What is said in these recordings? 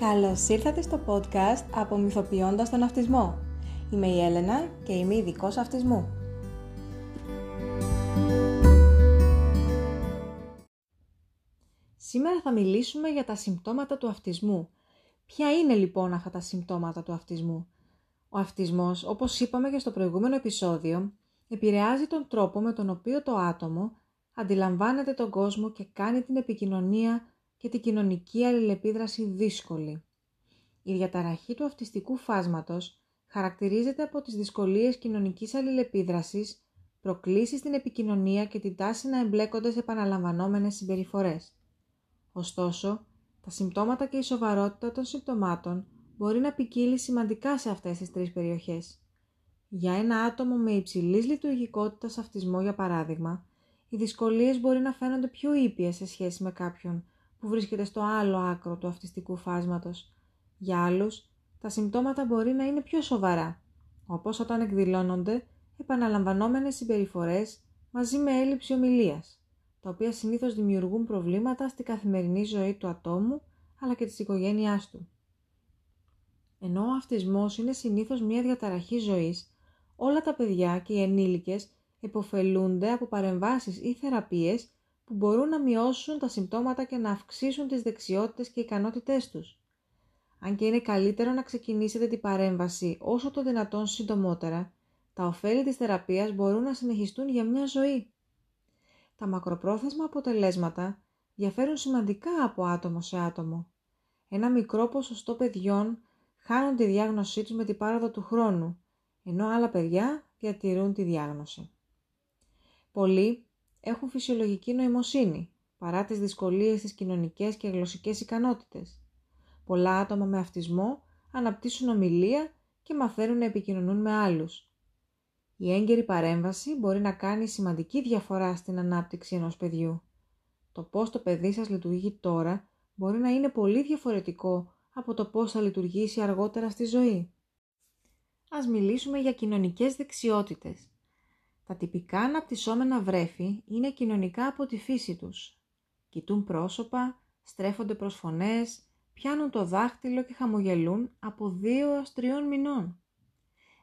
Καλώς ήρθατε στο podcast «Απομυθοποιώντας τον αυτισμό». Είμαι η Έλενα και είμαι ειδικός αυτισμού. Σήμερα θα μιλήσουμε για τα συμπτώματα του αυτισμού. Ποια είναι λοιπόν αυτά τα συμπτώματα του αυτισμού; Ο αυτισμός, όπως είπαμε και στο προηγούμενο επεισόδιο, επηρεάζει τον τρόπο με τον οποίο το άτομο αντιλαμβάνεται τον κόσμο και κάνει την επικοινωνία και την κοινωνική αλληλεπίδραση δύσκολη. Η διαταραχή του αυτιστικού φάσματος χαρακτηρίζεται από τις δυσκολίες κοινωνικής αλληλεπίδρασης, προκλήσεις στην επικοινωνία και την τάση να εμπλέκονται σε επαναλαμβανόμενες συμπεριφορές. Ωστόσο, τα συμπτώματα και η σοβαρότητα των συμπτωμάτων μπορεί να ποικίλει σημαντικά σε αυτές τις τρεις περιοχές. Για ένα άτομο με υψηλής λειτουργικότητας αυτισμό, για παράδειγμα, οι δυσκολίες μπορεί να φαίνονται πιο ήπιες σε σχέση με κάποιον που βρίσκεται στο άλλο άκρο του αυτιστικού φάσματος. Για άλλους, τα συμπτώματα μπορεί να είναι πιο σοβαρά, όπως όταν εκδηλώνονται επαναλαμβανόμενες συμπεριφορές μαζί με έλλειψη ομιλίας, τα οποία συνήθως δημιουργούν προβλήματα στη καθημερινή ζωή του ατόμου αλλά και της οικογένειάς του. Ενώ ο αυτισμός είναι συνήθως μια διαταραχή ζωής, όλα τα παιδιά και οι ενήλικες εποφελούνται από παρεμβάσεις ή θεραπείες που μπορούν να μειώσουν τα συμπτώματα και να αυξήσουν τις δεξιότητες και ικανότητές τους. Αν και είναι καλύτερο να ξεκινήσετε την παρέμβαση όσο το δυνατόν συντομότερα, τα ωφέλη της θεραπείας μπορούν να συνεχιστούν για μια ζωή. Τα μακροπρόθεσμα αποτελέσματα διαφέρουν σημαντικά από άτομο σε άτομο. Ένα μικρό ποσοστό παιδιών χάνουν τη διάγνωσή τους με την πάροδο του χρόνου, ενώ άλλα παιδιά διατηρούν τη διάγνωση. Πολλοί έχουν φυσιολογική νοημοσύνη, παρά τις δυσκολίες στις κοινωνικές και γλωσσικές ικανότητες. Πολλά άτομα με αυτισμό αναπτύσσουν ομιλία και μαθαίνουν να επικοινωνούν με άλλους. Η έγκαιρη παρέμβαση μπορεί να κάνει σημαντική διαφορά στην ανάπτυξη ενός παιδιού. Το πώς το παιδί σας λειτουργεί τώρα μπορεί να είναι πολύ διαφορετικό από το πώς θα λειτουργήσει αργότερα στη ζωή. Ας μιλήσουμε για κοινωνικές δεξιότητες. Τα τυπικά αναπτυσσόμενα βρέφη είναι κοινωνικά από τη φύση τους. Κοιτούν πρόσωπα, στρέφονται προς φωνές, πιάνουν το δάχτυλο και χαμογελούν από 2 έως 3 μηνών.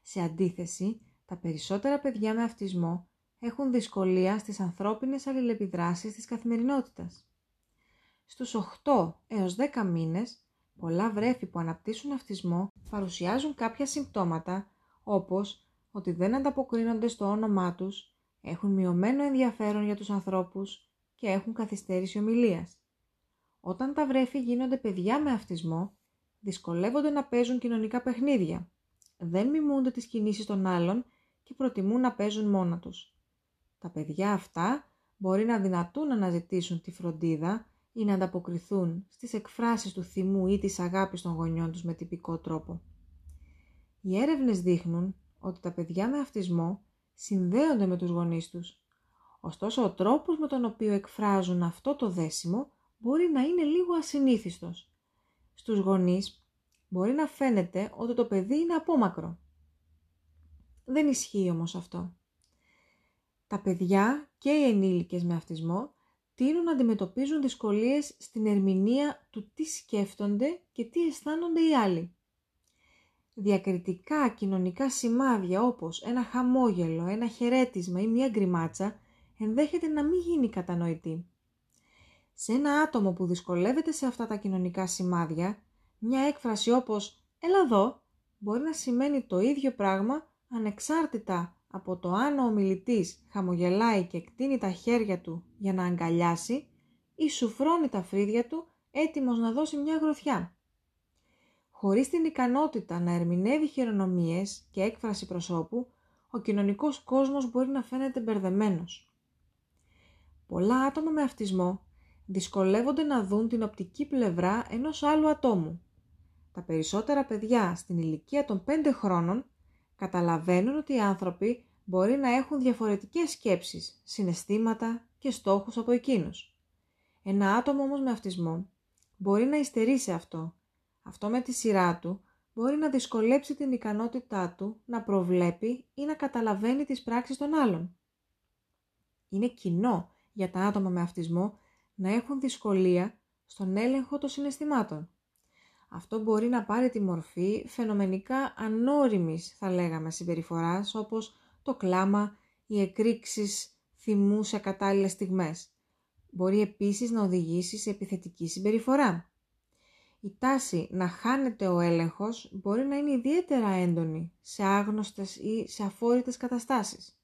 Σε αντίθεση, τα περισσότερα παιδιά με αυτισμό έχουν δυσκολία στις ανθρώπινες αλληλεπιδράσεις της καθημερινότητας. Στους 8 έως 10 μήνες, πολλά βρέφη που αναπτύσσουν αυτισμό παρουσιάζουν κάποια συμπτώματα όπως ότι δεν ανταποκρίνονται στο όνομά τους, έχουν μειωμένο ενδιαφέρον για τους ανθρώπους και έχουν καθυστέρηση ομιλίας. Όταν τα βρέφη γίνονται παιδιά με αυτισμό, δυσκολεύονται να παίζουν κοινωνικά παιχνίδια, δεν μιμούνται τις κινήσεις των άλλων και προτιμούν να παίζουν μόνα τους. Τα παιδιά αυτά μπορεί να δυνατούν να αναζητήσουν τη φροντίδα ή να ανταποκριθούν στις εκφράσεις του θυμού ή της αγάπης των γονιών τους με τυπικό τρόπο. Οι έρευνες δείχνουν ότι τα παιδιά με αυτισμό συνδέονται με τους γονείς τους. Ωστόσο, ο τρόπος με τον οποίο εκφράζουν αυτό το δέσιμο μπορεί να είναι λίγο ασυνήθιστος. Στους γονείς μπορεί να φαίνεται ότι το παιδί είναι απόμακρο. Δεν ισχύει όμως αυτό. Τα παιδιά και οι ενήλικες με αυτισμό τείνουν να αντιμετωπίζουν δυσκολίες στην ερμηνεία του τι σκέφτονται και τι αισθάνονται οι άλλοι διακριτικά κοινωνικά σημάδια όπως ένα χαμόγελο, ένα χαιρέτισμα ή μία γκριμάτσα ενδέχεται να μην γίνει κατανοητή. Σε ένα άτομο που δυσκολεύεται σε αυτά τα κοινωνικά σημάδια, μια έκφραση όπως «έλα εδώ» μπορεί να σημαίνει το ίδιο πράγμα ανεξάρτητα από το αν ο ομιλητής χαμογελάει και εκτείνει τα χέρια του για να αγκαλιάσει ή σουφρώνει τα φρύδια του έτοιμος να δώσει μια γροθιά. Χωρίς την ικανότητα να ερμηνεύει χειρονομίες και έκφραση προσώπου, ο κοινωνικός κόσμος μπορεί να φαίνεται μπερδεμένος. Πολλά άτομα με αυτισμό δυσκολεύονται να δουν την οπτική πλευρά ενός άλλου ατόμου. Τα περισσότερα παιδιά στην ηλικία των 5 χρόνων καταλαβαίνουν ότι οι άνθρωποι μπορεί να έχουν διαφορετικές σκέψεις, συναισθήματα και στόχους από εκείνους. Ένα άτομο όμως με αυτισμό μπορεί να υστερεί σε αυτό αυτό με τη σειρά του μπορεί να δυσκολέψει την ικανότητά του να προβλέπει ή να καταλαβαίνει τις πράξεις των άλλων. Είναι κοινό για τα άτομα με αυτισμό να έχουν δυσκολία στον έλεγχο των συναισθημάτων. Αυτό μπορεί να πάρει τη μορφή φαινομενικά ανώριμης, θα λέγαμε, συμπεριφοράς, όπως το κλάμα, οι εκρήξεις θυμού σε κατάλληλες στιγμές. Μπορεί επίσης να οδηγήσει σε επιθετική συμπεριφορά. Η τάση να χάνεται ο έλεγχος μπορεί να είναι ιδιαίτερα έντονη σε άγνωστες ή σε αφόρητες καταστάσεις.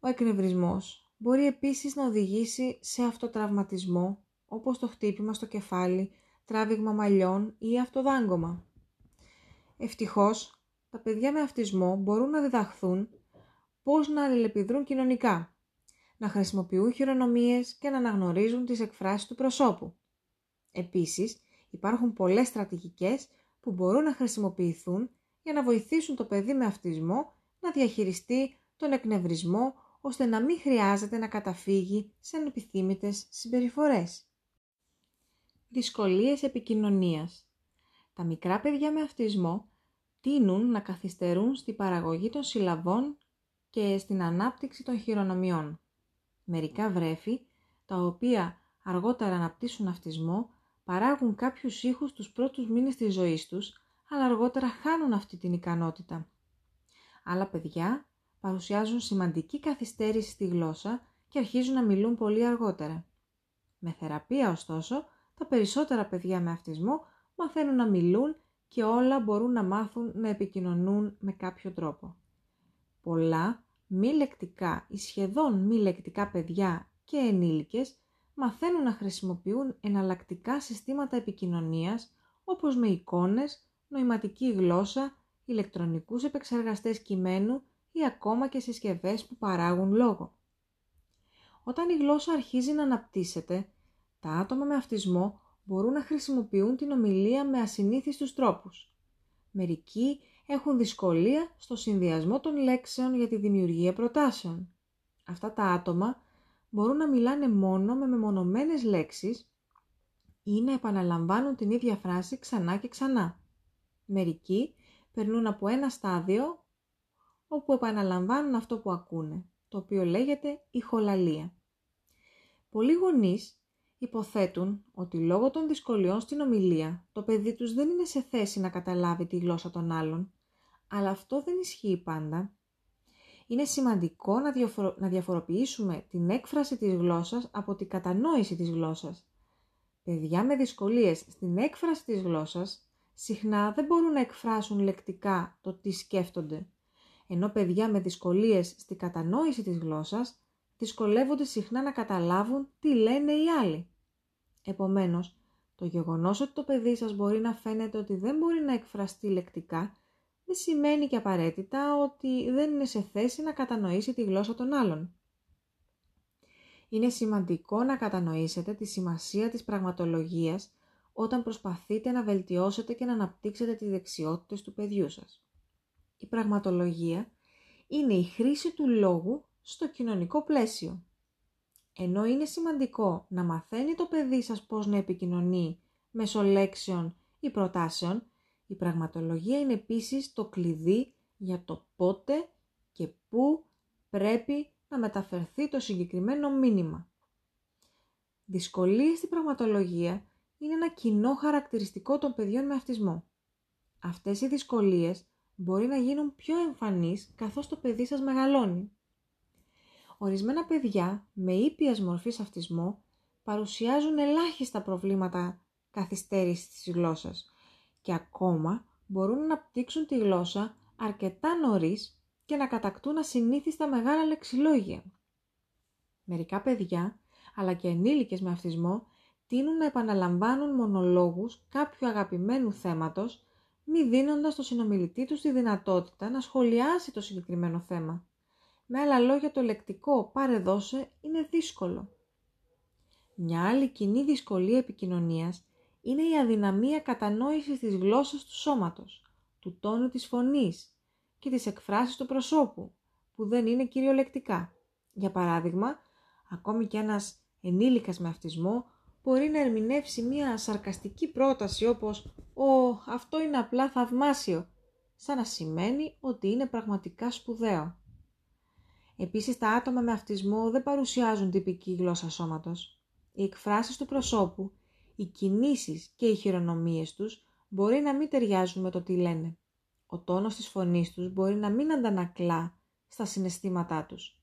Ο εκνευρισμός μπορεί επίσης να οδηγήσει σε αυτοτραυματισμό, όπως το χτύπημα στο κεφάλι, τράβηγμα μαλλιών ή αυτοδάγκωμα. Ευτυχώς, τα παιδιά με αυτισμό μπορούν να διδαχθούν πώς να αλληλεπιδρούν κοινωνικά, να χρησιμοποιούν χειρονομίες και να αναγνωρίζουν τις εκφράσεις του προσώπου. Επίσης, υπάρχουν πολλές στρατηγικές που μπορούν να χρησιμοποιηθούν για να βοηθήσουν το παιδί με αυτισμό να διαχειριστεί τον εκνευρισμό ώστε να μην χρειάζεται να καταφύγει σε ανεπιθύμητες συμπεριφορές. Δυσκολίες επικοινωνίας Τα μικρά παιδιά με αυτισμό τείνουν να καθυστερούν στη παραγωγή των συλλαβών και στην ανάπτυξη των χειρονομιών. Μερικά βρέφη, τα οποία αργότερα αναπτύσσουν αυτισμό, παράγουν κάποιους ήχους τους πρώτους μήνες της ζωής τους, αλλά αργότερα χάνουν αυτή την ικανότητα. Άλλα παιδιά παρουσιάζουν σημαντική καθυστέρηση στη γλώσσα και αρχίζουν να μιλούν πολύ αργότερα. Με θεραπεία, ωστόσο, τα περισσότερα παιδιά με αυτισμό μαθαίνουν να μιλούν και όλα μπορούν να μάθουν να επικοινωνούν με κάποιο τρόπο. Πολλά μη λεκτικά ή σχεδόν μη λεκτικά παιδιά και ενήλικες μαθαίνουν να χρησιμοποιούν εναλλακτικά συστήματα επικοινωνίας όπως με εικόνες, νοηματική γλώσσα, ηλεκτρονικούς επεξεργαστές κειμένου ή ακόμα και συσκευές που παράγουν λόγο. Όταν η γλώσσα αρχίζει να αναπτύσσεται, τα άτομα με αυτισμό μπορούν να χρησιμοποιούν την ομιλία με ασυνήθιστους τρόπους. Μερικοί έχουν δυσκολία στο συνδυασμό των λέξεων για τη δημιουργία προτάσεων. Αυτά τα άτομα μπορούν να μιλάνε μόνο με μεμονωμένες λέξεις ή να επαναλαμβάνουν την ίδια φράση ξανά και ξανά. Μερικοί περνούν από ένα στάδιο όπου επαναλαμβάνουν αυτό που ακούνε, το οποίο λέγεται ηχολαλία. Πολλοί γονείς υποθέτουν ότι λόγω των δυσκολιών στην ομιλία το παιδί τους δεν είναι σε θέση να καταλάβει τη γλώσσα των άλλων, αλλά αυτό δεν ισχύει πάντα. Είναι σημαντικό να, να διαφοροποιήσουμε την έκφραση της γλώσσας από την κατανόηση της γλώσσας. Παιδιά με δυσκολίες στην έκφραση της γλώσσας συχνά δεν μπορούν να εκφράσουν λεκτικά το τι σκέφτονται, ενώ παιδιά με δυσκολίες στην κατανόηση της γλώσσας δυσκολεύονται συχνά να καταλάβουν τι λένε οι άλλοι. Επομένως, το γεγονός ότι το παιδί σας μπορεί να φαίνεται ότι δεν μπορεί να εκφραστεί λεκτικά, δεν σημαίνει και απαραίτητα ότι δεν είναι σε θέση να κατανοήσει τη γλώσσα των άλλων. Είναι σημαντικό να κατανοήσετε τη σημασία της πραγματολογίας όταν προσπαθείτε να βελτιώσετε και να αναπτύξετε τις δεξιότητες του παιδιού σας. Η πραγματολογία είναι η χρήση του λόγου στο κοινωνικό πλαίσιο. Ενώ είναι σημαντικό να μαθαίνει το παιδί σας πώς να επικοινωνεί μέσω λέξεων ή προτάσεων, η πραγματολογία είναι επίσης το κλειδί για το πότε και πού πρέπει να μεταφερθεί το συγκεκριμένο μήνυμα. Δυσκολίες στην πραγματολογία είναι ένα κοινό χαρακτηριστικό των παιδιών με αυτισμό. Αυτές οι δυσκολίες μπορεί να γίνουν πιο εμφανείς καθώς το παιδί σας μεγαλώνει. Ορισμένα παιδιά με ήπιας μορφής αυτισμό παρουσιάζουν ελάχιστα προβλήματα καθυστέρησης της γλώσσας και ακόμα μπορούν να αναπτύξουν τη γλώσσα αρκετά νωρίς και να κατακτούν ασυνήθιστα μεγάλα λεξιλόγια. Μερικά παιδιά, αλλά και ενήλικες με αυτισμό, τείνουν να επαναλαμβάνουν μονολόγους κάποιου αγαπημένου θέματος, μη δίνοντας στο συνομιλητή τους τη δυνατότητα να σχολιάσει το συγκεκριμένο θέμα. Με άλλα λόγια το λεκτικό «πάρε δώσε» είναι δύσκολο. Μια άλλη κοινή δυσκολία επικοινωνίας είναι η αδυναμία κατανόησης της γλώσσας του σώματος, του τόνου της φωνής και της εκφράσης του προσώπου, που δεν είναι κυριολεκτικά. Για παράδειγμα, ακόμη και ένας ενήλικας με αυτισμό μπορεί να ερμηνεύσει μία σαρκαστική πρόταση όπως «Ω, αυτό είναι απλά θαυμάσιο», σαν να σημαίνει ότι είναι πραγματικά σπουδαίο. Επίσης, τα άτομα με αυτισμό δεν παρουσιάζουν τυπική γλώσσα σώματος. Οι εκφράσεις του προσώπου, οι κινήσεις και οι χειρονομίες τους μπορεί να μην ταιριάζουν με το τι λένε. Ο τόνος της φωνής τους μπορεί να μην αντανακλά στα συναισθήματά τους.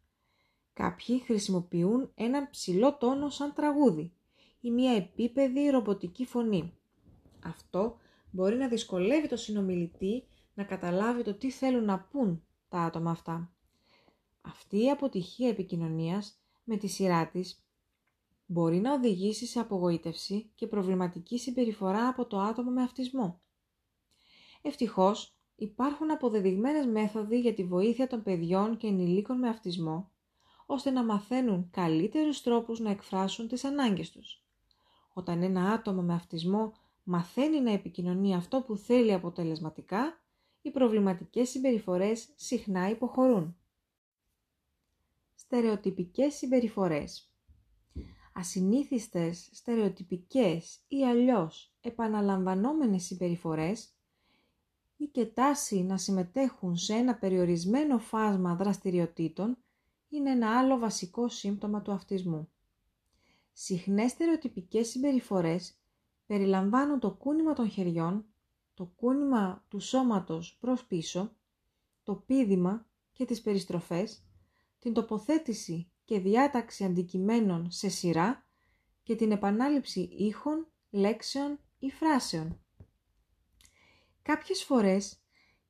Κάποιοι χρησιμοποιούν έναν ψηλό τόνο σαν τραγούδι ή μια επίπεδη ρομποτική φωνή. Αυτό μπορεί να δυσκολεύει το συνομιλητή να καταλάβει το τι θέλουν να πούν τα άτομα αυτά. Αυτή η αποτυχία επικοινωνίας με τη σειρά της μπορεί να οδηγήσει σε απογοήτευση και προβληματική συμπεριφορά από το άτομο με αυτισμό. Ευτυχώς, υπάρχουν αποδεδειγμένες μέθοδοι για τη βοήθεια των παιδιών και ενηλίκων με αυτισμό, ώστε να μαθαίνουν καλύτερους τρόπους να εκφράσουν τις ανάγκες τους. Όταν ένα άτομο με αυτισμό μαθαίνει να επικοινωνεί αυτό που θέλει αποτελεσματικά, οι προβληματικές συμπεριφορές συχνά υποχωρούν. Στερεοτυπικές συμπεριφορές Ασυνήθιστες, στερεοτυπικές ή αλλιώς επαναλαμβανόμενες συμπεριφορές ή και τάση να συμμετέχουν σε ένα περιορισμένο φάσμα δραστηριοτήτων είναι ένα άλλο βασικό σύμπτωμα του αυτισμού. Συχνές στερεοτυπικές συμπεριφορές περιλαμβάνουν το κούνημα των χεριών, το κούνημα του σώματος προς πίσω, το πίδημα και τις περιστροφές, την τοποθέτηση και διάταξη αντικειμένων σε σειρά και την επανάληψη ήχων, λέξεων ή φράσεων. Κάποιες φορές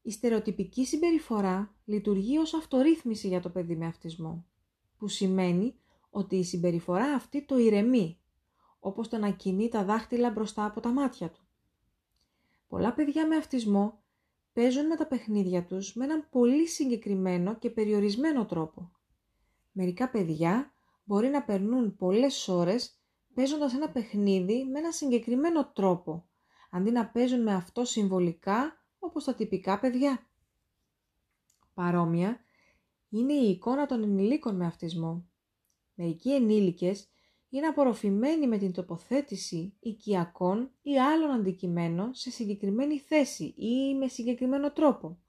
η στερεοτυπική συμπεριφορά λειτουργεί ως αυτορύθμιση για το παιδί με αυτισμό, που σημαίνει ότι η συμπεριφορά αυτή το ηρεμεί, όπως το να κινεί τα δάχτυλα μπροστά από τα μάτια του. Πολλά παιδιά με αυτισμό παίζουν με τα παιχνίδια τους με έναν πολύ συγκεκριμένο και περιορισμένο τρόπο. Μερικά παιδιά μπορεί να περνούν πολλές ώρες παίζοντας ένα παιχνίδι με ένα συγκεκριμένο τρόπο, αντί να παίζουν με αυτό συμβολικά όπως τα τυπικά παιδιά. Παρόμοια είναι η εικόνα των ενηλίκων με αυτισμό. Μερικοί ενήλικες είναι απορροφημένοι με την τοποθέτηση οικιακών ή άλλων αντικειμένων σε συγκεκριμένη θέση ή με συγκεκριμένο τρόπο.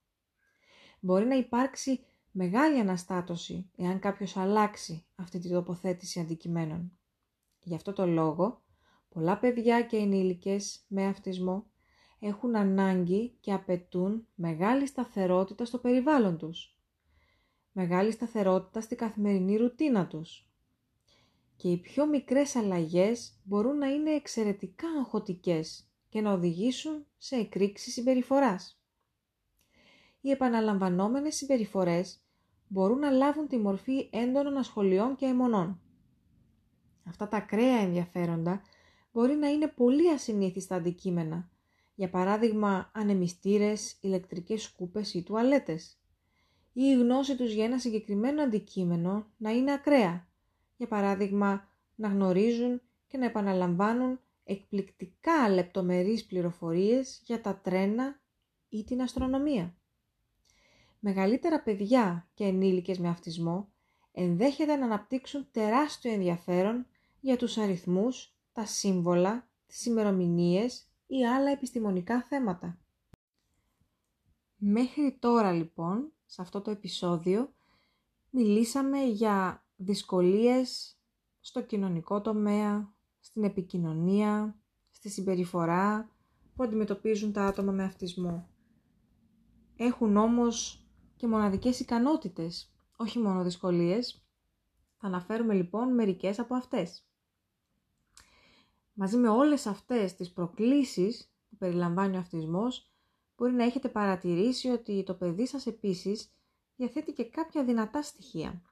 Μπορεί να υπάρξει μεγάλη αναστάτωση εάν κάποιος αλλάξει αυτή την τοποθέτηση αντικειμένων. Γι' αυτό το λόγο, πολλά παιδιά και ενήλικες με αυτισμό έχουν ανάγκη και απαιτούν μεγάλη σταθερότητα στο περιβάλλον τους. Μεγάλη σταθερότητα στη καθημερινή ρουτίνα τους. Και οι πιο μικρές αλλαγές μπορούν να είναι εξαιρετικά αγχωτικές και να οδηγήσουν σε εκρήξη συμπεριφοράς. Οι επαναλαμβανόμενες συμπεριφορές μπορούν να λάβουν τη μορφή έντονων ασχολιών και αιμονών. Αυτά τα ακραία ενδιαφέροντα μπορεί να είναι πολύ ασυνήθιστα αντικείμενα, για παράδειγμα ανεμιστήρες, ηλεκτρικές σκούπες ή τουαλέτες. Ή η γνώση τους για ένα συγκεκριμένο αντικείμενο να είναι ακραία, για παράδειγμα να γνωρίζουν και να επαναλαμβάνουν εκπληκτικά λεπτομερείς πληροφορίες για τα τρένα ή την αστρονομία. Μεγαλύτερα παιδιά και ενήλικες με αυτισμό ενδέχεται να αναπτύξουν τεράστιο ενδιαφέρον για τους αριθμούς, τα σύμβολα, τις ημερομηνίες ή άλλα επιστημονικά θέματα. Μέχρι τώρα λοιπόν, σε αυτό το επεισόδιο, μιλήσαμε για δυσκολίες στο κοινωνικό τομέα, στην επικοινωνία, στη συμπεριφορά που αντιμετωπίζουν τα άτομα με αυτισμό. Έχουν όμως και μοναδικές ικανότητες, όχι μόνο δυσκολίες. Θα αναφέρουμε λοιπόν μερικές από αυτές. Μαζί με όλες αυτές τις προκλήσεις που περιλαμβάνει ο αυτισμός, μπορεί να έχετε παρατηρήσει ότι το παιδί σας επίσης διαθέτει και κάποια δυνατά στοιχεία.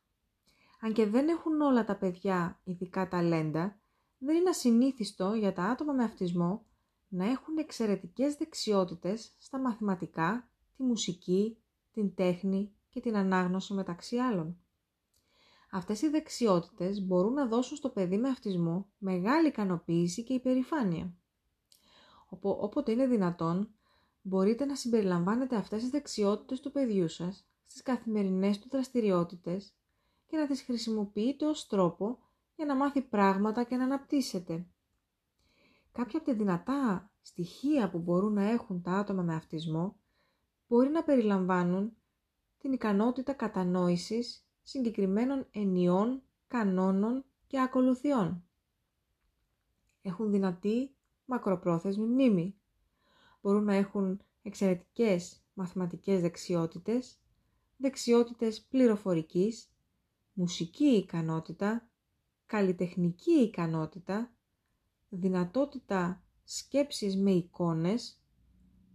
Αν και δεν έχουν όλα τα παιδιά ειδικά ταλέντα, δεν είναι ασυνήθιστο για τα άτομα με αυτισμό να έχουν εξαιρετικές δεξιότητες στα μαθηματικά, τη μουσική, την τέχνη και την ανάγνωση μεταξύ άλλων. Αυτές οι δεξιότητες μπορούν να δώσουν στο παιδί με αυτισμό μεγάλη ικανοποίηση και υπερηφάνεια. Όποτε είναι δυνατόν, μπορείτε να συμπεριλαμβάνετε αυτές τις δεξιότητες του παιδιού σας στις καθημερινές του δραστηριότητες και να τις χρησιμοποιείτε ως τρόπο για να μάθει πράγματα και να αναπτύσσεται. Κάποια από τα δυνατά στοιχεία που μπορούν να έχουν τα άτομα με αυτισμό μπορεί να περιλαμβάνουν την ικανότητα κατανόησης συγκεκριμένων ενιών, κανόνων και ακολουθιών. Έχουν δυνατή μακροπρόθεσμη μνήμη. μπορούν να έχουν εξαιρετικές μαθηματικές δεξιότητες, δεξιότητες πληροφορικής, μουσική ικανότητα, καλλιτεχνική ικανότητα, δυνατότητα σκέψης με εικόνες,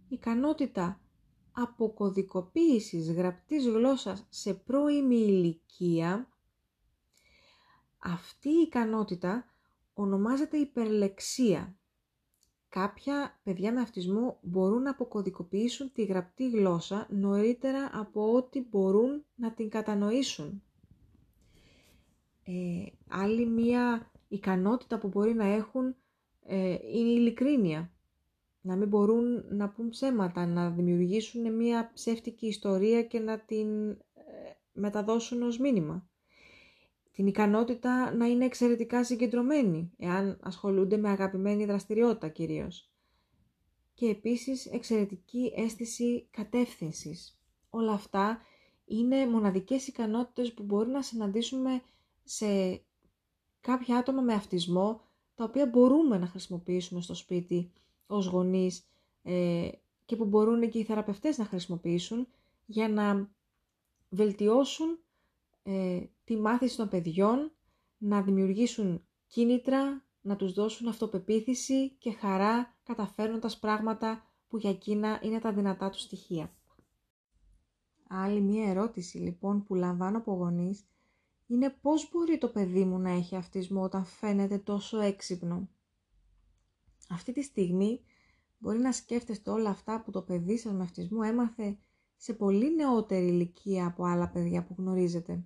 ικανότητα αποκωδικοποίησης γραπτής γλώσσας σε πρώιμη ηλικία, αυτή η ικανότητα ονομάζεται υπερλεξία. Κάποια παιδιά με αυτισμό μπορούν να αποκωδικοποιήσουν τη γραπτή γλώσσα νωρίτερα από ό,τι μπορούν να την κατανοήσουν. Ε, άλλη μία ικανότητα που μπορεί να έχουν ε, είναι η ειλικρίνεια. Να μην μπορούν να πούν ψέματα, να δημιουργήσουν μία ψεύτικη ιστορία και να την ε, μεταδώσουν ως μήνυμα. Την ικανότητα να είναι εξαιρετικά συγκεντρωμένοι, εάν ασχολούνται με αγαπημένη δραστηριότητα κυρίως. Και επίσης εξαιρετική αίσθηση κατεύθυνσης. Όλα αυτά είναι μοναδικές ικανότητες που μπορεί να συναντήσουμε σε κάποια άτομα με αυτισμό, τα οποία μπορούμε να χρησιμοποιήσουμε στο σπίτι ως γονείς ε, και που μπορούν και οι θεραπευτές να χρησιμοποιήσουν για να βελτιώσουν ε, τη μάθηση των παιδιών, να δημιουργήσουν κίνητρα, να τους δώσουν αυτοπεποίθηση και χαρά καταφέρνοντας πράγματα που για εκείνα είναι τα δυνατά τους στοιχεία. Άλλη μία ερώτηση λοιπόν που λαμβάνω από γονείς είναι πώς μπορεί το παιδί μου να έχει αυτισμό όταν φαίνεται τόσο έξυπνο. Αυτή τη στιγμή μπορεί να σκέφτεστε όλα αυτά που το παιδί σας με αυτισμό έμαθε σε πολύ νεότερη ηλικία από άλλα παιδιά που γνωρίζετε.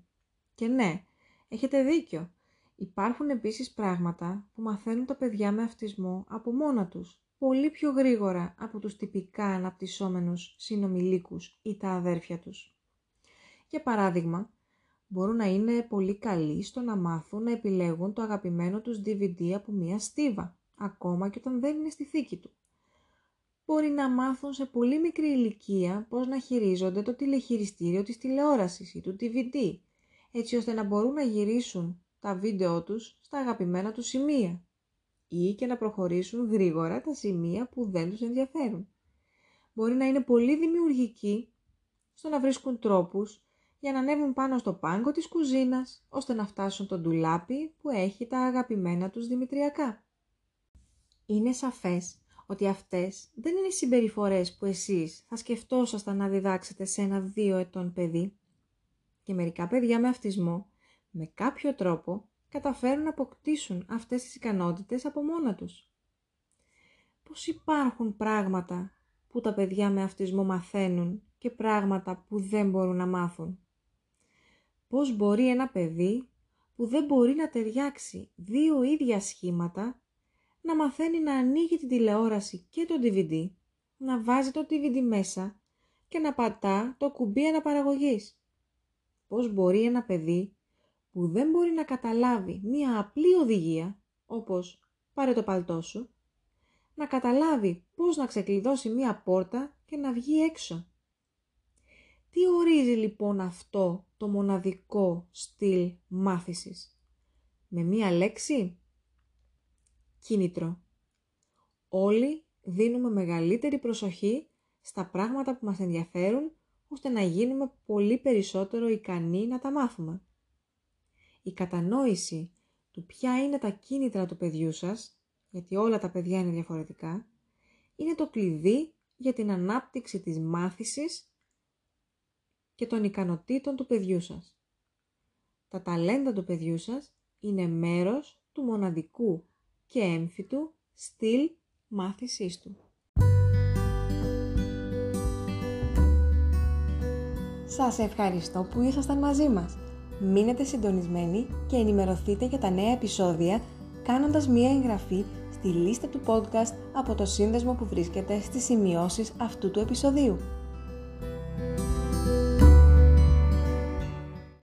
Και ναι, έχετε δίκιο. Υπάρχουν επίσης πράγματα που μαθαίνουν τα παιδιά με αυτισμό από μόνα τους, πολύ πιο γρήγορα από τους τυπικά αναπτυσσόμενους συνομιλίκους ή τα αδέρφια τους. Για παράδειγμα, μπορούν να είναι πολύ καλοί στο να μάθουν να επιλέγουν το αγαπημένο τους DVD από μία στίβα, ακόμα και όταν δεν είναι στη θήκη του. Μπορεί να μάθουν σε πολύ μικρή ηλικία πώς να χειρίζονται το τηλεχειριστήριο της τηλεόρασης ή του DVD, έτσι ώστε να μπορούν να γυρίσουν τα βίντεο τους στα αγαπημένα τους σημεία ή και να προχωρήσουν γρήγορα τα σημεία που δεν τους ενδιαφέρουν. Μπορεί να είναι πολύ δημιουργικοί στο να βρίσκουν τρόπους για να ανέβουν πάνω στο πάγκο της κουζίνας, ώστε να φτάσουν το ντουλάπι που έχει τα αγαπημένα τους δημητριακά. Είναι σαφές ότι αυτές δεν είναι συμπεριφορές που εσείς θα σκεφτόσασταν να διδάξετε σε ένα δύο ετών παιδί και μερικά παιδιά με αυτισμό με κάποιο τρόπο καταφέρουν να αποκτήσουν αυτές τις ικανότητες από μόνα τους. Πώς υπάρχουν πράγματα που τα παιδιά με αυτισμό μαθαίνουν και πράγματα που δεν μπορούν να μάθουν; Πώς μπορεί ένα παιδί που δεν μπορεί να ταιριάξει δύο ίδια σχήματα να μαθαίνει να ανοίγει την τηλεόραση και το DVD, να βάζει το DVD μέσα και να πατά το κουμπί αναπαραγωγής. Πώς μπορεί ένα παιδί που δεν μπορεί να καταλάβει μία απλή οδηγία, όπως πάρε το παλτό σου, να καταλάβει πώς να ξεκλειδώσει μία πόρτα και να βγει έξω. Τι ορίζει λοιπόν αυτό το μοναδικό στυλ μάθησης; Με μία λέξη; Κίνητρο. Όλοι δίνουμε μεγαλύτερη προσοχή στα πράγματα που μας ενδιαφέρουν, ώστε να γίνουμε πολύ περισσότερο ικανοί να τα μάθουμε. Η κατανόηση του ποια είναι τα κίνητρα του παιδιού σας, γιατί όλα τα παιδιά είναι διαφορετικά, είναι το κλειδί για την ανάπτυξη της μάθησης και των ικανοτήτων του παιδιού σας. Τα ταλέντα του παιδιού σας είναι μέρος του μοναδικού και έμφυτου στυλ μάθησής του. Σας ευχαριστώ που ήσασταν μαζί μας. Μείνετε συντονισμένοι και ενημερωθείτε για τα νέα επεισόδια κάνοντας μία εγγραφή στη λίστα του podcast από το σύνδεσμο που βρίσκεται στις σημειώσεις αυτού του επεισοδίου.